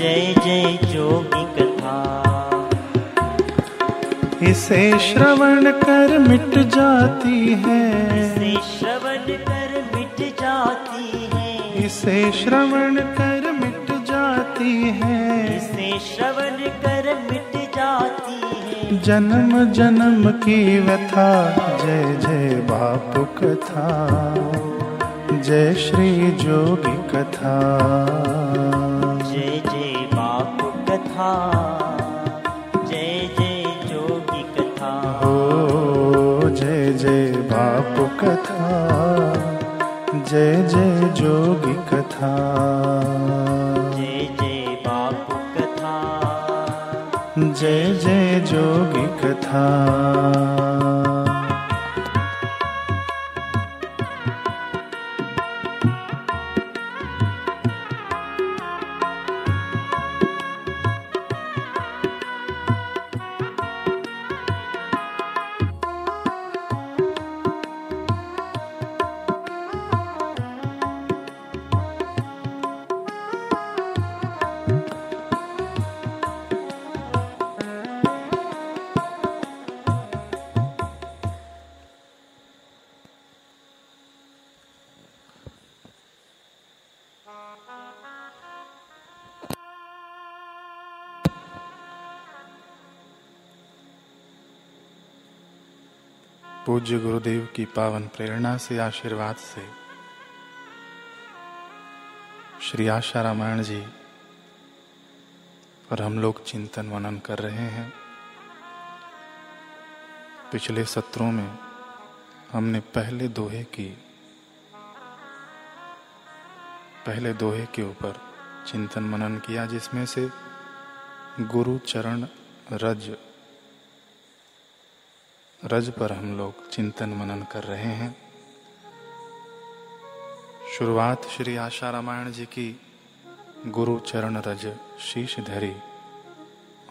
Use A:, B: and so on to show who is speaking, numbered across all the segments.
A: जय जय जोगी कथा। इसे श्रवण कर मिट जाती है।
B: इसे श्रवण कर मिट जाती है।
A: इसे श्रवण कर मिट जाती है।
B: इसे श्रवण कर मिट जाती है।
A: जन्म जन्म की व्यथा जय जय बाप कथा। जय श्री जोगी कथा।
B: जय जय जोगी कथा।
A: जय जय बापू कथा। जय जय जोगी कथा पूज्य गुरुदेव की पावन प्रेरणा से, आशीर्वाद से। श्री आशा रामायण जी पर हम लोग चिंतन मनन कर रहे हैं। पिछले सत्रों में हमने पहले दोहे की, पहले दोहे के ऊपर चिंतन मनन किया, जिसमें से गुरु चरण रज रज पर हम लोग चिंतन मनन कर रहे हैं। शुरुआत श्री आशा रामायण जी की गुरु चरण रज शीश धरी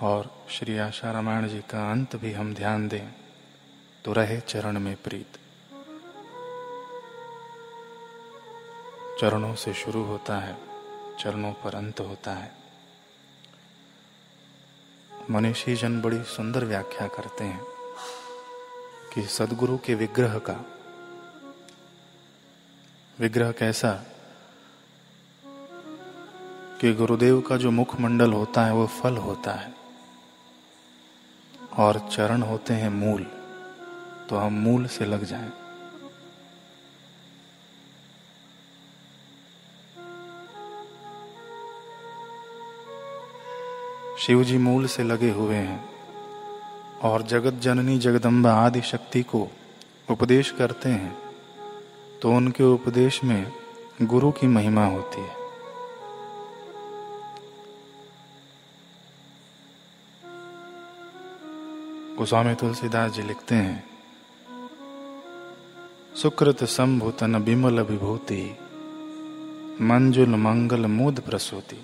A: और श्री आशा रामायण जी का अंत भी हम ध्यान दें तो रहे चरण में प्रीत। चरणों से शुरू होता है, चरणों पर अंत होता है। मनीषी जन बड़ी सुंदर व्याख्या करते हैं। कि सदगुरु के विग्रह का। विग्रह कैसा? कि गुरुदेव का जो मुखमंडल होता है, वो फल होता है। और चरण होते हैं मूल तो हम मूल से लग जाएँ। शिव जी मूल से लगे हुए हैं। और जगत जननी जगदम्बा आदि शक्ति को उपदेश करते हैं तो उनके उपदेश में गुरु की महिमा होती है। गोस्वामी तुलसीदास जी लिखते हैं, सुकृत संभूतन विमल विभूति, मंजुल मंगल मूद प्रसूति,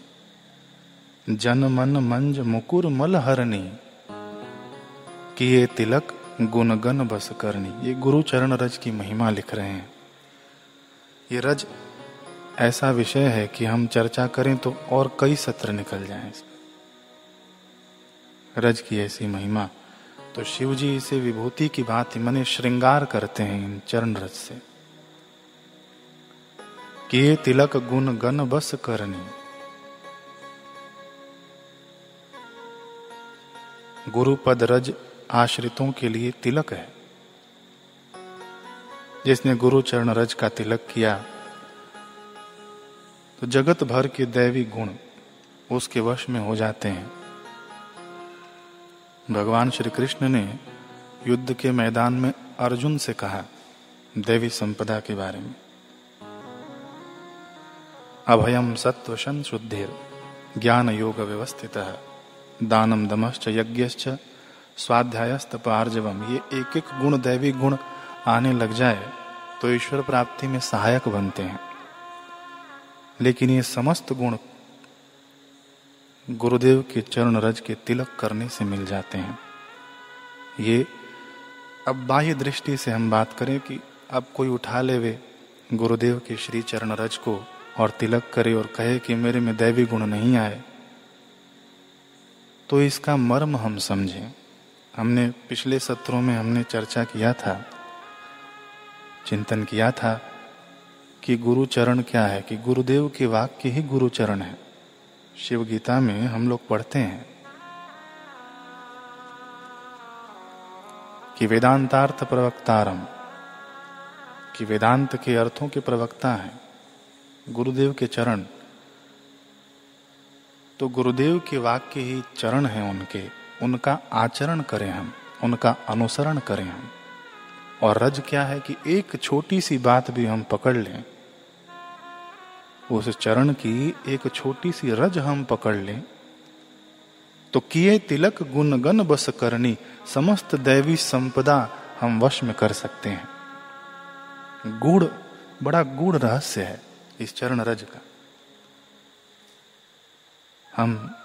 A: जन मन मंज मुकुर मल हरणी किए तिलक गुण गन बस करनी ये गुरु चरण रज की महिमा लिख रहे हैं। ये रज ऐसा विषय है कि हम चर्चा करें तो और कई सत्र निकल जाएँ। रज की ऐसी महिमा। तो शिव जी इसे विभूति की ही मने श्रृंगार करते हैं इन चरण रज से। किए तिलक गुण गन बस करनी गुरु पद रज आश्रितों के लिए तिलक है। जिसने गुरु चरण रज का तिलक किया तो जगत भर के दैवी गुण उसके वश में हो जाते हैं। भगवान श्री कृष्ण ने युद्ध के मैदान में अर्जुन से कहा देवी संपदा के बारे में। अभयम सत्वशन शुद्धिर ज्ञान योग व्यवस्थित दानम दमश्च यज्ञश्च स्वाध्यायस्त पार्जवम ये एक एक गुण, दैवी गुण आने लग जाए तो ईश्वर प्राप्ति में सहायक बनते हैं। लेकिन ये समस्त गुण गुरुदेव के चरण रज के तिलक करने से मिल जाते हैं। ये अब बाह्य दृष्टि से हम बात करें कि अब कोई उठा ले वे गुरुदेव के श्री चरण रज को और तिलक करे और कहे कि मेरे में दैवी गुण नहीं आए तो इसका मर्म हम समझें। हमने पिछले सत्रों में हमने चर्चा किया था, चिंतन किया था कि गुरु चरण क्या है, कि गुरुदेव के वाक्य ही गुरु चरण है। शिव गीता में हम लोग पढ़ते हैं कि वेदांतार्थ प्रवक्तारम, कि वेदांत के अर्थों के प्रवक्ता हैं, गुरुदेव के चरण। तो गुरुदेव के वाक्य ही चरण हैं उनके। उनका आचरण करें हम, उनका अनुसरण करें हम। और रज क्या है कि एक छोटी सी बात भी हम पकड़ लें। उस चरण की एक छोटी सी रज हम पकड़ लें। तो किए तिलक गुण गण बस करनी, समस्त दैवी संपदा हम वश में कर सकते हैं। गुड़, बड़ा गुड़ रहस्य है इस चरण रज का। हम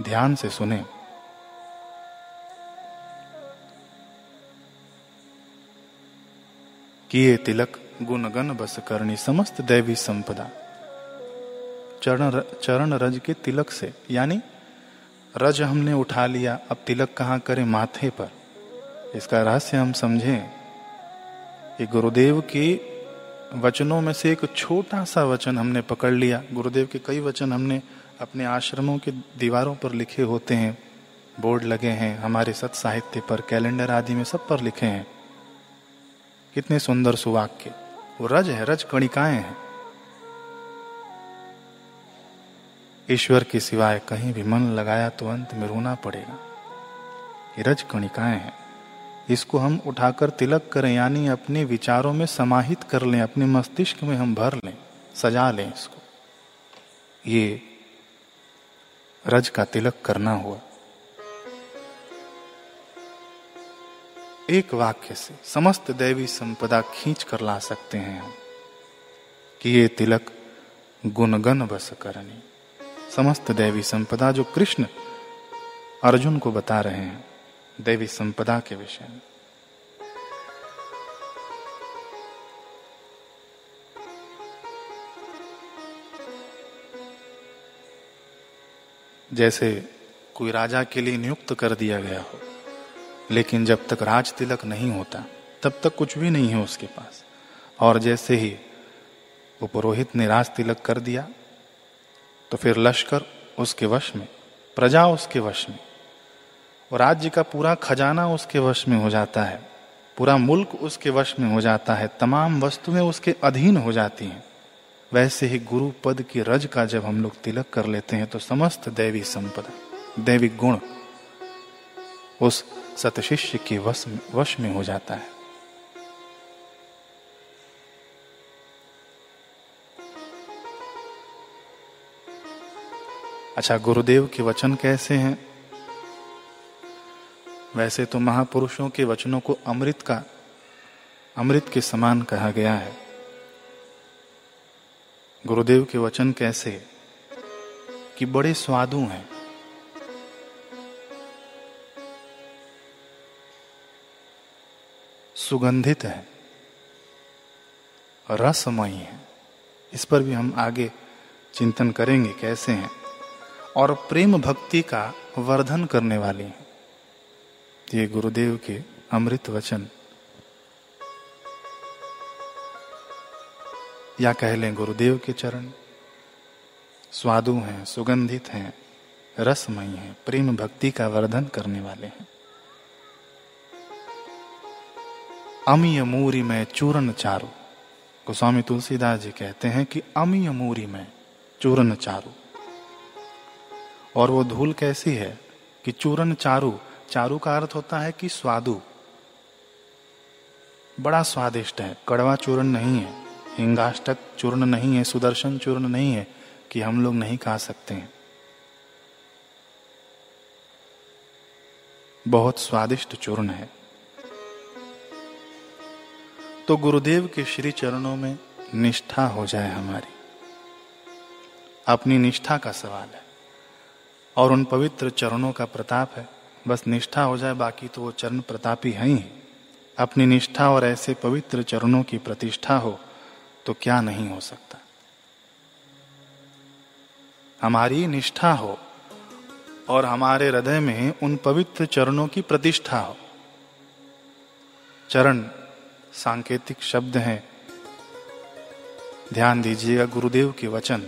A: ध्यान से सुने। किए तिलक गुण गण बस करनी समस्त दैवी संपदा। चरण चरण रज के तिलक से, यानी रज हमने उठा लिया, अब तिलक कहाँ करें माथे पर? इसका रहस्य हम समझें कि गुरुदेव के वचनों में से एक छोटा सा वचन हमने पकड़ लिया। गुरुदेव के कई वचन हमने अपने आश्रमों के दीवारों पर लिखे होते हैं, बोर्ड लगे हैं, हमारे सत साहित्य पर, कैलेंडर आदि में सब पर लिखे हैं। कितने सुंदर सुवाक्य। वो रज है, रज कणिकाएँ हैं। ईश्वर के सिवाय कहीं भी मन लगाया तो अंत में रोना पड़ेगा। ये रज कणिकाएँ हैं। इसको हम उठाकर तिलक करें, यानी अपने विचारों में समाहित कर लें, अपने मस्तिष्क में हम भर लें, सजा लें इसको। ये रज का तिलक करना हुआ। एक वाक्य से समस्त दैवी संपदा खींच कर ला सकते हैं हम। कि ये तिलक गुणगन बस करनी। समस्त दैवी संपदा जो कृष्ण अर्जुन को बता रहे हैं, दैवी संपदा के विषय में। जैसे कोई राजा के लिए नियुक्त कर दिया गया हो लेकिन जब तक राज तिलक नहीं होता, तब तक कुछ भी नहीं है उसके पास। और जैसे ही वो पुरोहित ने राज तिलक कर दिया तो फिर लश्कर उसके वश में, प्रजा उसके वश में, और राज्य का पूरा खजाना उसके वश में हो जाता है, पूरा मुल्क उसके वश में हो जाता है, तमाम वस्तुएँ उसके अधीन हो जाती हैं। वैसे ही गुरु पद की रज का जब हम लोग तिलक कर लेते हैं तो समस्त दैवी संपदा दैविक गुण उस सतशिष्य के वश वश में हो जाता है। अच्छा गुरुदेव के वचन कैसे हैं? वैसे तो महापुरुषों के वचनों को अमृत का, अमृत के समान कहा गया है। गुरुदेव के वचन कैसे? कि बड़े स्वादु हैं। सुगंधित है, रसमयी है। इस पर भी हम आगे चिंतन करेंगे कैसे हैं। और प्रेम भक्ति का वर्धन करने वाले हैं। ये गुरुदेव के अमृत वचन। या कह लें गुरुदेव के चरण। स्वादु हैं, सुगंधित हैं, रसमयी हैं, प्रेम भक्ति का वर्धन करने वाले हैं। अमीय मूरी में चूरन चारू। गोस्वामी तुलसीदास जी कहते हैं कि अमीय मूरी में चूरन चारू। और वो धूल कैसी है कि चूरन चारू चारू का अर्थ होता है कि स्वादु। बड़ा स्वादिष्ट है, कड़वा चूर्ण नहीं है, हिंगाष्टक चूर्ण नहीं है, सुदर्शन चूर्ण नहीं है कि हम लोग नहीं खा सकते हैं। बहुत स्वादिष्ट चूर्ण है। तो गुरुदेव के श्री चरणों में निष्ठा हो जाए हमारी। अपनी निष्ठा का सवाल है और उन पवित्र चरणों का प्रताप है। बस निष्ठा हो जाए, बाकी तो वो चरण प्रतापी है ही। अपनी निष्ठा और ऐसे पवित्र चरणों की प्रतिष्ठा हो तो क्या नहीं हो सकता? हमारी निष्ठा हो और हमारे हृदय में उन पवित्र चरणों की प्रतिष्ठा हो। चरण सांकेतिक शब्द हैं। ध्यान दीजिएगा गुरुदेव के वचन।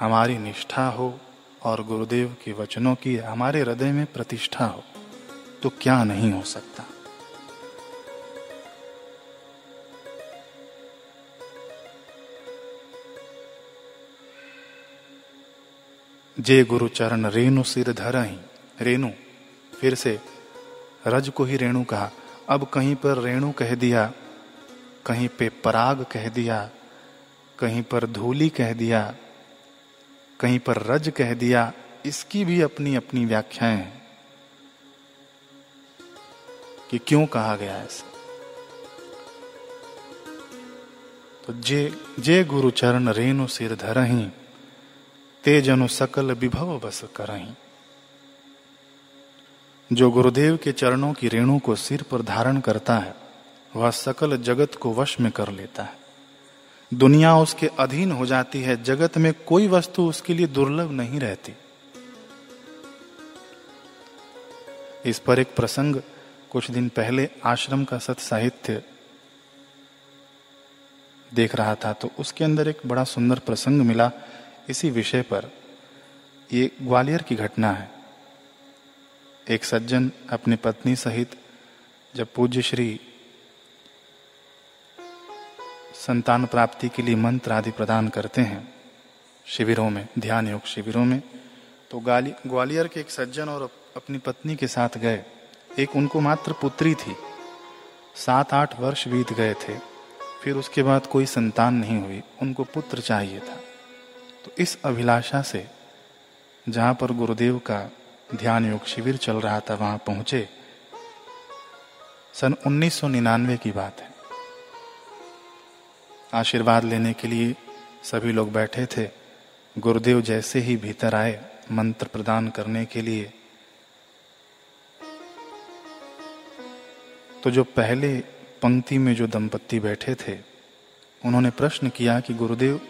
A: हमारी निष्ठा हो और गुरुदेव के वचनों की हमारे हृदय में प्रतिष्ठा हो तो क्या नहीं हो सकता? जे गुरु चरण रेणु सिर धर रेणु, फिर से रज को ही रेणु कहा। अब कहीं पर रेणु कह दिया, कहीं पे पराग कह दिया, कहीं पर धूली कह दिया, कहीं पर रज कह दिया, इसकी भी अपनी अपनी व्याख्याएँ हैं। कि क्यों कहा गया ऐसा? तो जे जे गुरु चरण रेणु सिर धरही, ते जनु सकल विभव बस करही। जो गुरुदेव के चरणों की रेणु को सिर पर धारण करता है, वह सकल जगत को वश में कर लेता है। दुनिया उसके अधीन हो जाती है, जगत में कोई वस्तु उसके लिए दुर्लभ नहीं रहती। इस पर एक प्रसंग कुछ दिन पहले आश्रम का सत साहित्य देख रहा था तो उसके अंदर एक बड़ा सुंदर प्रसंग मिला इसी विषय पर। ये ग्वालियर की घटना है। एक सज्जन अपनी पत्नी सहित जब पूज्य श्री संतान प्राप्ति के लिए मंत्र आदि प्रदान करते हैं, शिविरों में, ध्यान योग शिविरों में तो ग्वालियर के एक सज्जन और अपनी पत्नी के साथ गए। एक उनको मात्र पुत्री थी। सात आठ वर्ष बीत गए थे। फिर उसके बाद कोई संतान नहीं हुई। उनको पुत्र चाहिए था। तो इस अभिलाषा से जहाँ पर गुरुदेव का ध्यान योग शिविर चल रहा था, वहाँ पहुँचे। सन 1999 की बात है। आशीर्वाद लेने के लिए सभी लोग बैठे थे। गुरुदेव जैसे ही भीतर आए, मंत्र प्रदान करने के लिए। तो जो पहले पंक्ति में जो दंपत्ति बैठे थे, उन्होंने प्रश्न किया कि गुरुदेव,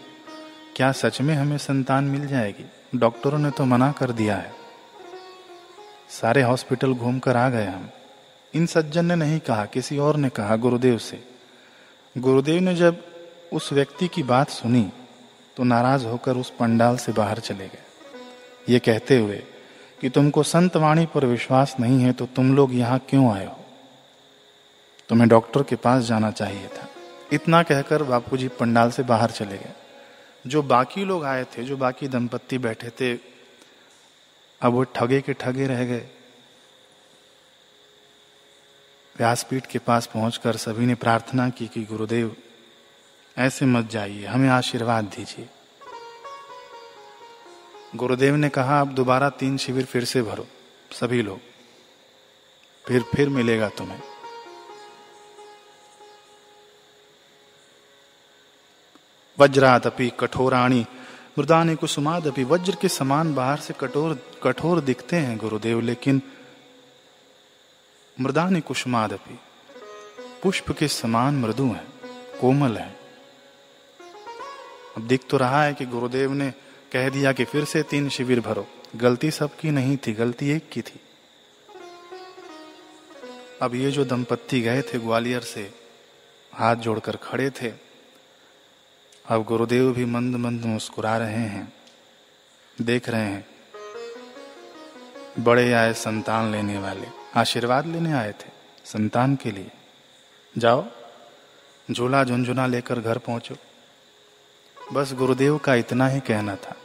A: क्या सच में हमें संतान मिल जाएगी? डॉक्टरों ने तो मना कर दिया है। सारे हॉस्पिटल घूमकर आ गए हम। इन सज्जन ने नहीं कहा, किसी और ने कहा गुरुदेव से। गुरुदेव ने जब उस व्यक्ति की बात सुनी तो नाराज़ होकर उस पंडाल से बाहर चले गए। ये कहते हुए कि तुमको संत वाणी पर विश्वास नहीं है तो तुम लोग यहाँ क्यों आए हो? तुम्हें डॉक्टर के पास जाना चाहिए था। इतना कहकर बापूजी पंडाल से बाहर चले गए। जो बाकी लोग आए थे, जो बाकी दंपत्ति बैठे थे अब वो ठगे के ठगे रह गए। व्यासपीठ के पास पहुंचकर सभी ने प्रार्थना की कि गुरुदेव, ऐसे मत जाइए, हमें आशीर्वाद दीजिए। गुरुदेव ने कहा, अब दोबारा तीन शिविर फिर से भरो, सभी लोग। फिर फिर मिलेगा तुम्हें। वज्रादपि कठोराणी मृदानी कुसुमादपि वज्र के समान बाहर से कठोर कठोर दिखते हैं गुरुदेव, लेकिन मृदानी कुसुमादपि पुष्प के समान मृदु हैं, कोमल हैं। अब दिख तो रहा है कि गुरुदेव ने कह दिया कि फिर से तीन शिविर भरो। गलती सबकी नहीं थी, गलती एक की थी। अब ये जो दंपत्ति गए थे ग्वालियर से, हाथ जोड़कर खड़े थे अब गुरुदेव भी मंद मंद मुस्कुरा रहे हैं, देख रहे हैं। बड़े आए संतान लेने वाले, आशीर्वाद लेने आए थे, संतान के लिए। जाओ, झूला झुंझुना लेकर घर पहुंचो। बस गुरुदेव का इतना ही कहना था।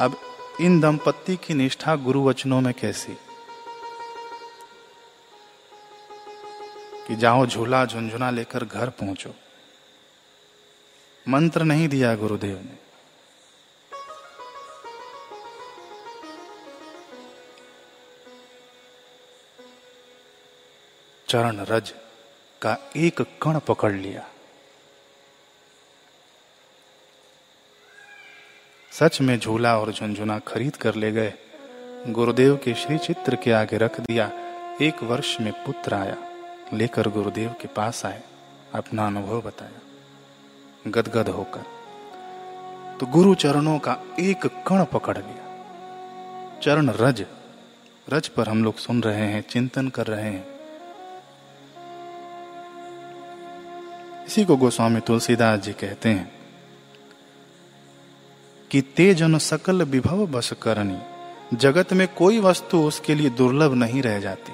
A: अब इन दंपत्ति की निष्ठा गुरु वचनों में कैसी? कि जाओ झूला झुंझुना लेकर घर पहुंचो। मंत्र नहीं दिया गुरुदेव ने। चरण रज का एक कण पकड़ लिया। सच में झूला और झुंझुना खरीद कर ले गए। गुरुदेव के श्री चित्र के आगे रख दिया। एक वर्ष में पुत्र आया। लेकर गुरुदेव के पास आए। अपना अनुभव बताया। गदगद होकर। तो गुरु चरणों का एक कण पकड़ लिया। चरण रज रज पर हम लोग सुन रहे हैं, चिंतन कर रहे हैं। इसी को गोस्वामी तुलसीदास जी कहते हैं कि तेजन सकल विभव बस करनी, जगत में कोई वस्तु उसके लिए दुर्लभ नहीं रह जाती।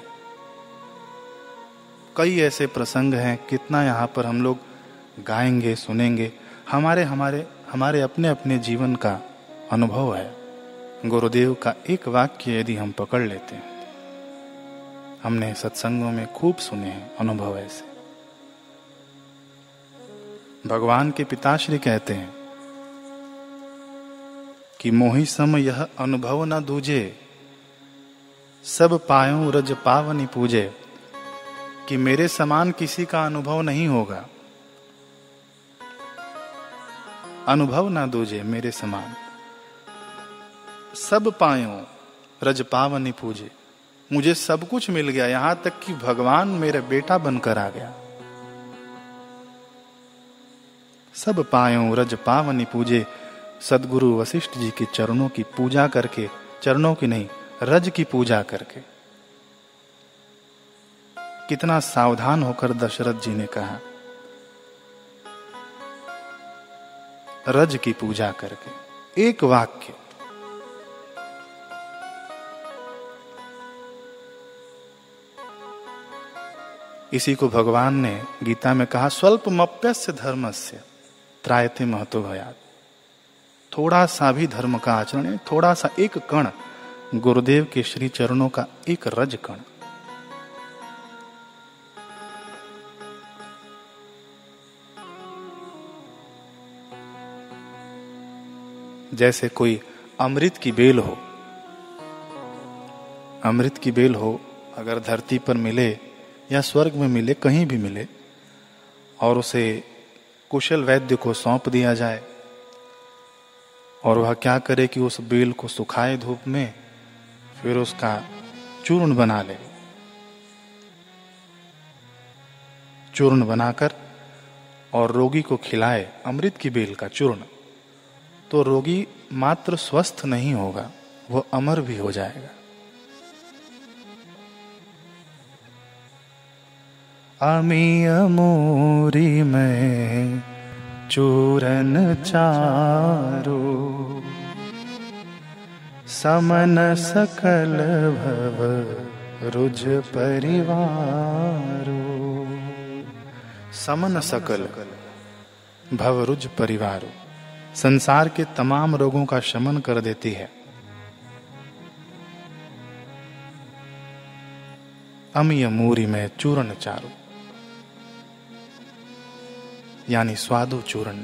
A: कई ऐसे प्रसंग हैं, कितना यहाँ पर हम लोग गाएँगे, सुनेंगे। हमारे हमारे हमारे अपने अपने जीवन का अनुभव है। गुरुदेव का एक वाक्य यदि हम पकड़ लेते हैं। हमने सत्संगों में खूब सुने हैं अनुभव ऐसे। भगवान के पिताश्री कहते हैं कि मोही सम यह अनुभव न दूजे, सब पायो रज पावनी पूजे, कि मेरे समान किसी का अनुभव नहीं होगा। अनुभव ना दूजे मेरे समान। सब पायो, रज पावनी पूजे। मुझे सब कुछ मिल गया, यहाँ तक कि भगवान मेरा बेटा बनकर आ गया। सब पायो, रज पावनी पूजे, सदगुरु वशिष्ठ जी के चरणों की पूजा करके, चरणों की नहीं, रज की पूजा करके। कितना सावधान होकर दशरथ जी ने कहा रज की पूजा करके। एक वाक्य। इसी को भगवान ने गीता में कहा, स्वल्प मप्यस्य धर्मस्य, त्रायते महत्व थोड़ा सा भी धर्म का आचरण थोड़ा सा एक कण गुरुदेव के श्री चरणों का एक रज कण। जैसे कोई अमृत की बेल हो। अमृत की बेल हो, अगर धरती पर मिले या स्वर्ग में मिले, कहीं भी मिले, और उसे कुशल वैद्य को सौंप दिया जाए, और वह क्या करे कि उस बेल को सुखाए धूप में, फिर उसका चूर्ण बना ले। चूर्ण बनाकर और रोगी को खिलाए अमृत की बेल का चूर्ण। तो रोगी मात्र स्वस्थ नहीं होगा, वो अमर भी हो जाएगा। अमी अमूरी में चूरन चारो, समन सकल भव रुझ परिवारो। समन सकल भव रुझ परिवारो। संसार के तमाम रोगों का शमन कर देती है। अमीय मूरी में चूर्ण चारू। यानी स्वादु चूर्ण।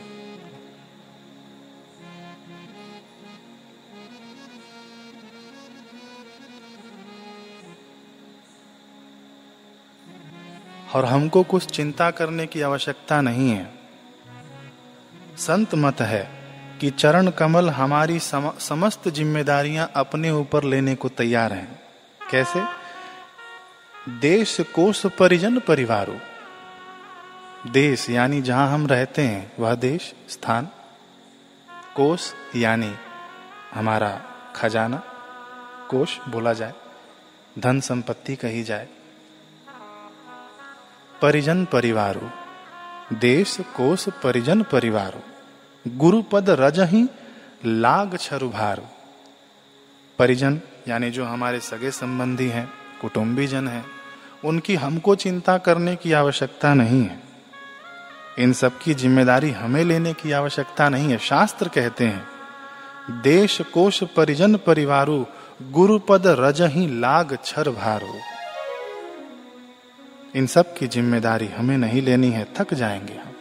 A: और हमको कुछ चिंता करने की आवश्यकता नहीं है। संत मत है कि चरण कमल हमारी सम, समस्त जिम्मेदारियाँ अपने ऊपर लेने को तैयार हैं। कैसे? देश कोष परिजन परिवारों। देश यानी जहाँ हम रहते हैं वह देश स्थान। कोष यानी हमारा खजाना। कोष बोला जाए धन संपत्ति कही जाए। परिजन परिवारों। देश कोष परिजन परिवारों। गुरुपद रज ही लाग छरुभारो परिजन, यानी जो हमारे सगे संबंधी हैं, कुटुंबी जन हैं, उनकी हमको चिंता करने की आवश्यकता नहीं है। इन सब की ज़िम्मेदारी हमें लेने की आवश्यकता नहीं है, शास्त्र कहते हैं। देश कोश परिजन परिवारु, गुरुपद रज ही लाग छर भारो। इन सब की ज़िम्मेदारी हमें नहीं लेनी है, थक जाएँगे हम।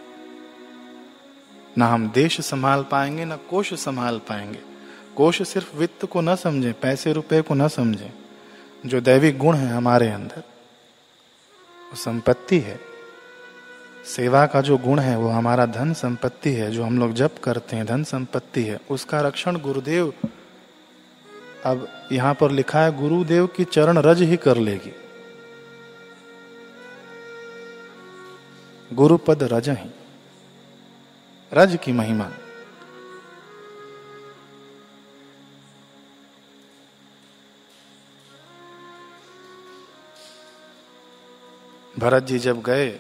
A: ना हम देश संभाल पाएँगे, ना कोष संभाल पाएँगे। कोष सिर्फ़ वित्त को न समझे, पैसे रुपए को न समझे। जो दैविक गुण है हमारे अंदर, वो संपत्ति है। सेवा का जो गुण है, वो हमारा धन संपत्ति है, जो हम लोग जप करते हैं, धन संपत्ति है। उसका रक्षण गुरुदेव, अब यहाँ पर लिखा है, गुरुदेव की चरण रज ही कर लेगी। गुरुपद रज ही। रज की महिमा। भरत जी जब गए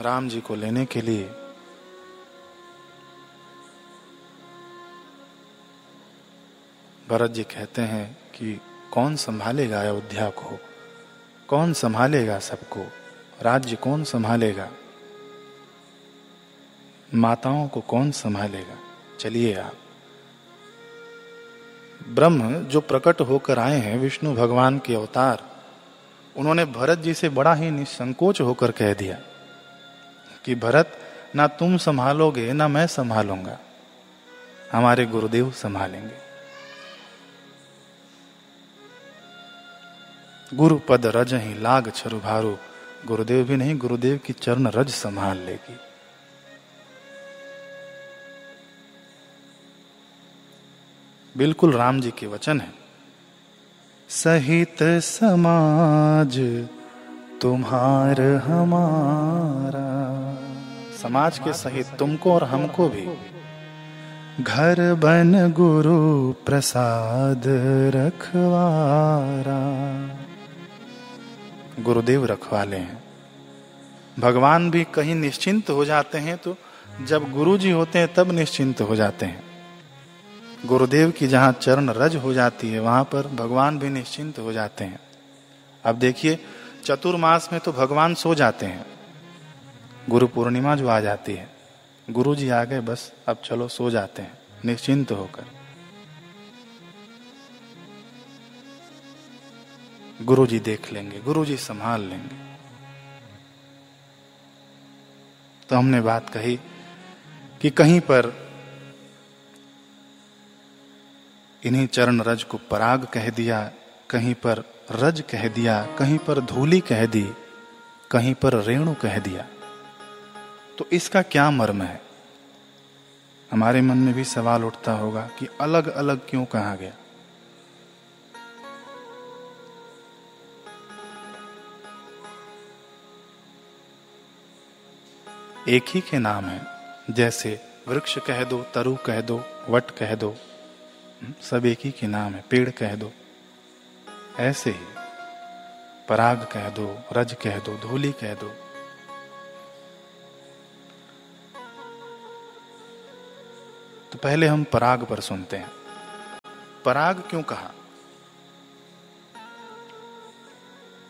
A: राम जी को लेने के लिए, भरत जी कहते हैं कि कौन संभालेगा अयोध्या को? कौन संभालेगा सबको? राज्य कौन संभालेगा? माताओं को कौन संभालेगा? चलिए आप। ब्रह्म जो प्रकट होकर आए हैं, विष्णु भगवान के अवतार, उन्होंने भरत जी से बड़ा ही निसंकोच होकर कह दिया कि, भरत, ना तुम संभालोगे, ना मैं संभालूँगा। हमारे गुरुदेव संभालेंगे। गुरु पद रज ही लाग छरुभारू गुरुदेव भी नहीं, गुरुदेव की चरण रज संभाल लेगी। बिल्कुल राम जी के वचन है। सहित समाज तुम्हार हमारा। समाज के सहित तुमको और हमको भी। घर बन गुरु प्रसाद रखवारा। गुरुदेव रखवाले हैं। भगवान भी कहीं निश्चिंत हो जाते हैं तो जब गुरु जी होते हैं तब निश्चिंत हो जाते हैं। गुरुदेव की जहाँ चरण रज हो जाती है, वहाँ पर भगवान भी निश्चिंत हो जाते हैं। अब देखिए, चतुर्मास में तो भगवान सो जाते हैं। गुरु पूर्णिमा जो आ जाती है गुरु जी आ गए, बस अब चलो सो जाते हैं, निश्चिंत होकर। गुरु जी देख लेंगे गुरु जी संभाल लेंगे। तो हमने बात कही कि कहीं पर इन्हीं चरण रज को पराग कह दिया, कहीं पर रज कह दिया, कहीं पर धूली कह दी, कहीं पर रेणु कह दिया। तो इसका क्या मर्म है? हमारे मन में भी सवाल उठता होगा कि अलग अलग क्यों कहा गया? एक ही के नाम है, जैसे वृक्ष कह दो, तरु कह दो, वट कह दो सब एक ही के नाम है। पेड़ कह दो, ऐसे ही। पराग कह दो, रज कह दो, धूली कह दो। तो पहले हम पराग पर सुनते हैं। पराग क्यों कहा?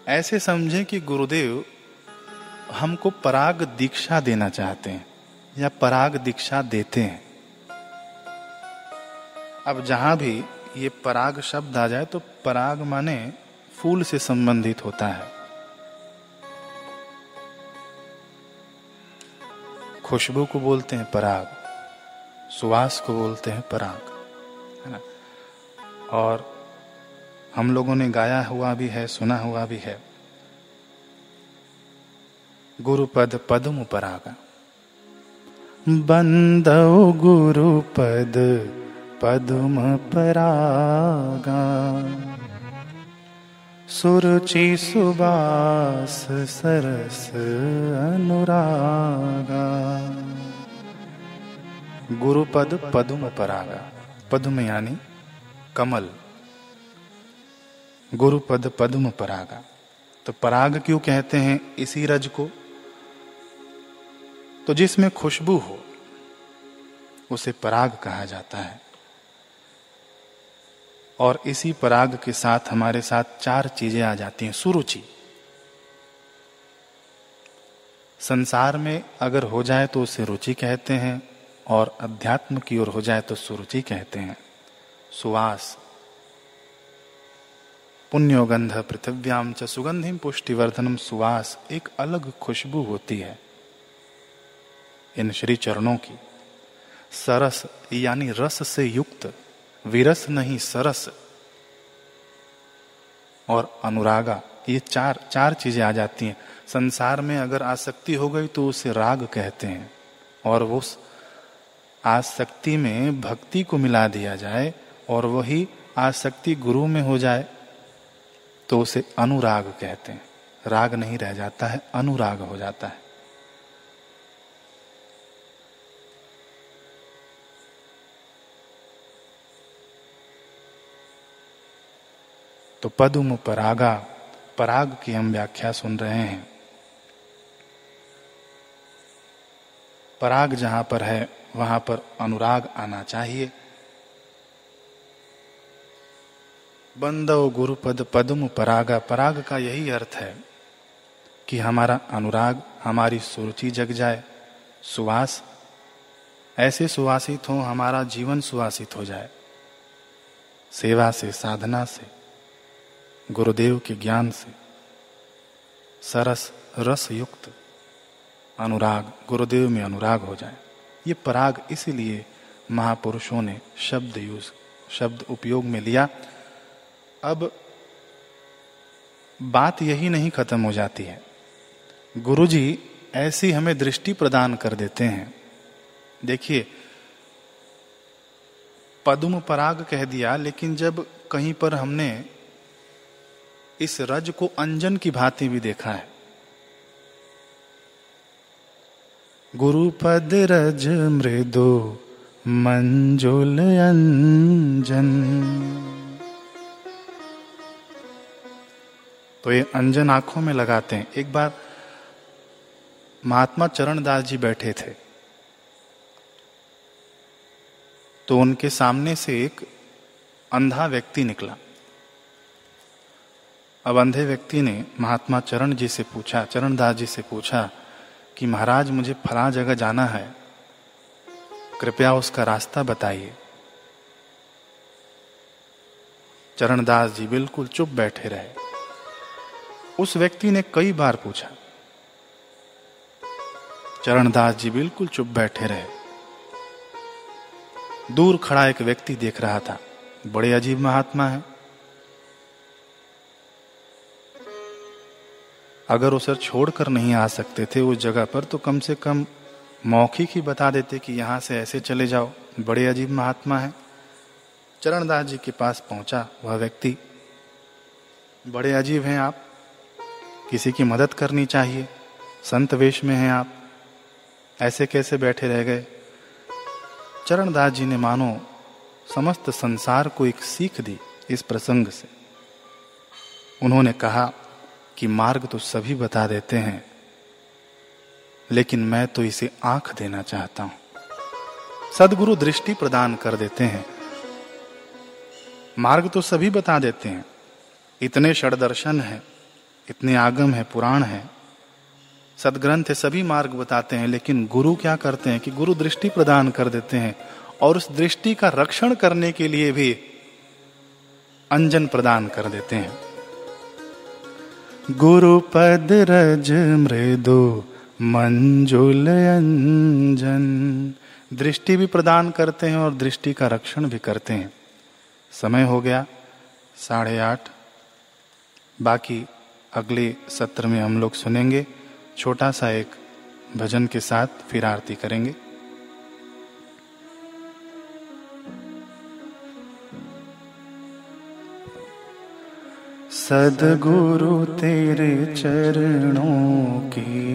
A: ऐसे समझे कि गुरुदेव हमको पराग दीक्षा देना चाहते हैं या पराग दीक्षा देते हैं। अब जहाँ भी ये पराग शब्द आ जाए तो पराग माने फूल से संबंधित होता है। खुशबू को बोलते हैं पराग, सुवास को बोलते हैं पराग, है ना? और हम लोगों ने गाया हुआ भी है, सुना हुआ भी है। गुरुपद पदम परागा। बंदो गुरुपद पदुम परागा। सुरुचि सुबास सरस अनुरागा। गुरुपद पदुम परागा। पद्म यानी कमल। गुरुपद पद्म परागा। तो पराग क्यों कहते हैं इसी रज को? तो जिसमें खुशबू हो, उसे पराग कहा जाता है। और इसी पराग के साथ हमारे साथ चार चीज़ें आ जाती हैं, सुरुचि। संसार में अगर हो जाए तो उसे रुचि कहते हैं और अध्यात्म की ओर हो जाए तो सुरुचि कहते हैं। सुवास। पुण्योगंध पृथिव्याम च सुगंधिम पुष्टिवर्धनम सुवास एक अलग खुशबू होती है। इन श्री चरणों की सरस यानी रस से युक्त विरस नहीं, सरस। और अनुरागा, ये चार चार चीज़ें आ जाती हैं। संसार में अगर आसक्ति हो गई तो उसे राग कहते हैं। और उस आसक्ति में भक्ति को मिला दिया जाए और वही आसक्ति गुरु में हो जाए तो उसे अनुराग कहते हैं। राग नहीं रह जाता है, अनुराग हो जाता है। तो पदुम परागा, पराग की हम व्याख्या सुन रहे हैं। पराग जहाँ पर है, वहाँ पर अनुराग आना चाहिए। बंदव गुरुपद पद्म परागा, पराग का यही अर्थ है कि हमारा अनुराग, हमारी सुरुचि जग जाए, सुवास, ऐसे सुवासित हो, हमारा जीवन सुवासित हो जाए। सेवा से, साधना से। गुरुदेव के ज्ञान से। सरस रस युक्त अनुराग, गुरुदेव में अनुराग हो जाए। ये पराग इसीलिए महापुरुषों ने शब्द यूज़, शब्द उपयोग में लिया। अब बात यही नहीं खत्म हो जाती है। गुरु जी ऐसी हमें दृष्टि प्रदान कर देते हैं। देखिए, पद्म पराग कह दिया, लेकिन जब कहीं पर हमने इस रज को अंजन की भांति भी देखा है। गुरुपद रज मृदु मंजुल अंजन। तो ये अंजन आँखों में लगाते हैं। एक बार महात्मा चरणदास जी बैठे थे। तो उनके सामने से एक अंधा व्यक्ति निकला। अब अंधे व्यक्ति ने महात्मा चरण जी से पूछा चरणदास जी से पूछा कि महाराज, मुझे फला जगह जाना है। कृपया उसका रास्ता बताइए। चरणदास जी बिल्कुल चुप बैठे रहे। उस व्यक्ति ने कई बार पूछा। चरणदास जी बिल्कुल चुप बैठे रहे। दूर खड़ा एक व्यक्ति देख रहा था। बड़े अजीब महात्मा है। अगर उसे छोड़कर नहीं आ सकते थे उस जगह पर तो कम से कम मौखिक ही बता देते कि यहाँ से ऐसे चले जाओ। बड़े अजीब महात्मा है। चरणदास जी के पास पहुँचा वह व्यक्ति। बड़े अजीब हैं आप। किसी की मदद करनी चाहिए। संत वेश में हैं आप। ऐसे कैसे बैठे रह गए? चरणदास जी ने मानो, समस्त संसार को एक सीख दी इस प्रसंग से। उन्होंने कहा कि मार्ग तो सभी बता देते हैं, लेकिन मैं तो इसे आँख देना चाहता हूँ। सदगुरु दृष्टि प्रदान कर देते हैं। मार्ग तो सभी बता देते हैं। इतने षडदर्शन है, इतने आगम है, पुराण है। सदग्रंथ है सभी मार्ग बताते हैं, लेकिन गुरु क्या करते हैं कि गुरु दृष्टि प्रदान कर देते हैं और उस दृष्टि का रक्षण करने के लिए भी अंजन प्रदान कर देते हैं। गुरु पद रज मृदु मंजुल अंजन। दृष्टि भी प्रदान करते हैं और दृष्टि का रक्षण भी करते हैं। समय हो गया, साढ़े आठ। बाकी अगले सत्र में हम लोग सुनेंगे, छोटा सा एक भजन के साथ फिर आरती करेंगे। सदगुरु तेरे चरणों की।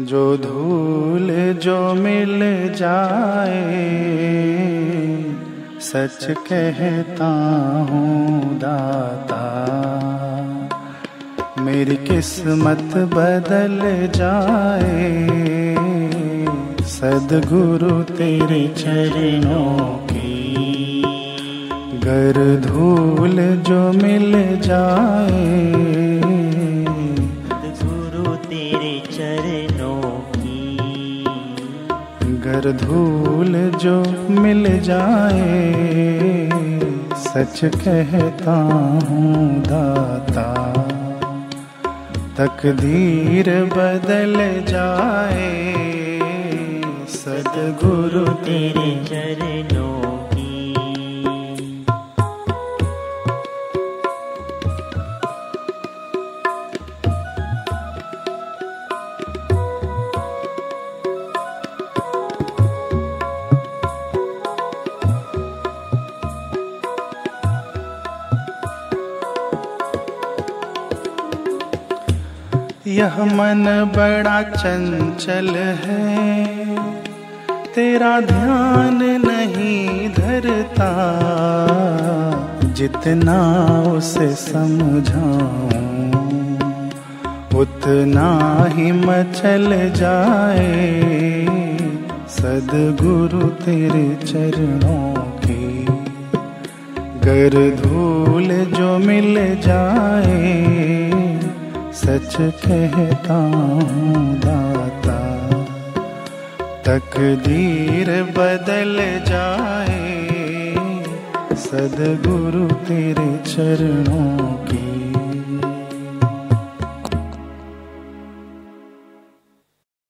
A: जो धूल जो मिल जाए, सच कहता हूँ दाता। मेरी किस्मत बदल जाए, सदगुरु तेरे चरणों गर धूल जो मिल जाए।
B: गुरु तेरे चरणों की।
A: गर धूल जो मिल जाए। सच कहता हूँ दाता तकदीर बदल जाए। सदगुरु
B: तेरे चरणों
A: यह मन बड़ा चंचल है। तेरा ध्यान नहीं धरता। जितना उसे समझाऊं, उतना ही मचल जाए। सदगुरु तेरे चरणों की गर धूल जो मिल जाए। सच कहता हूँ दाता तकदीर बदल जाए। सदगुरु तेरे चरणों की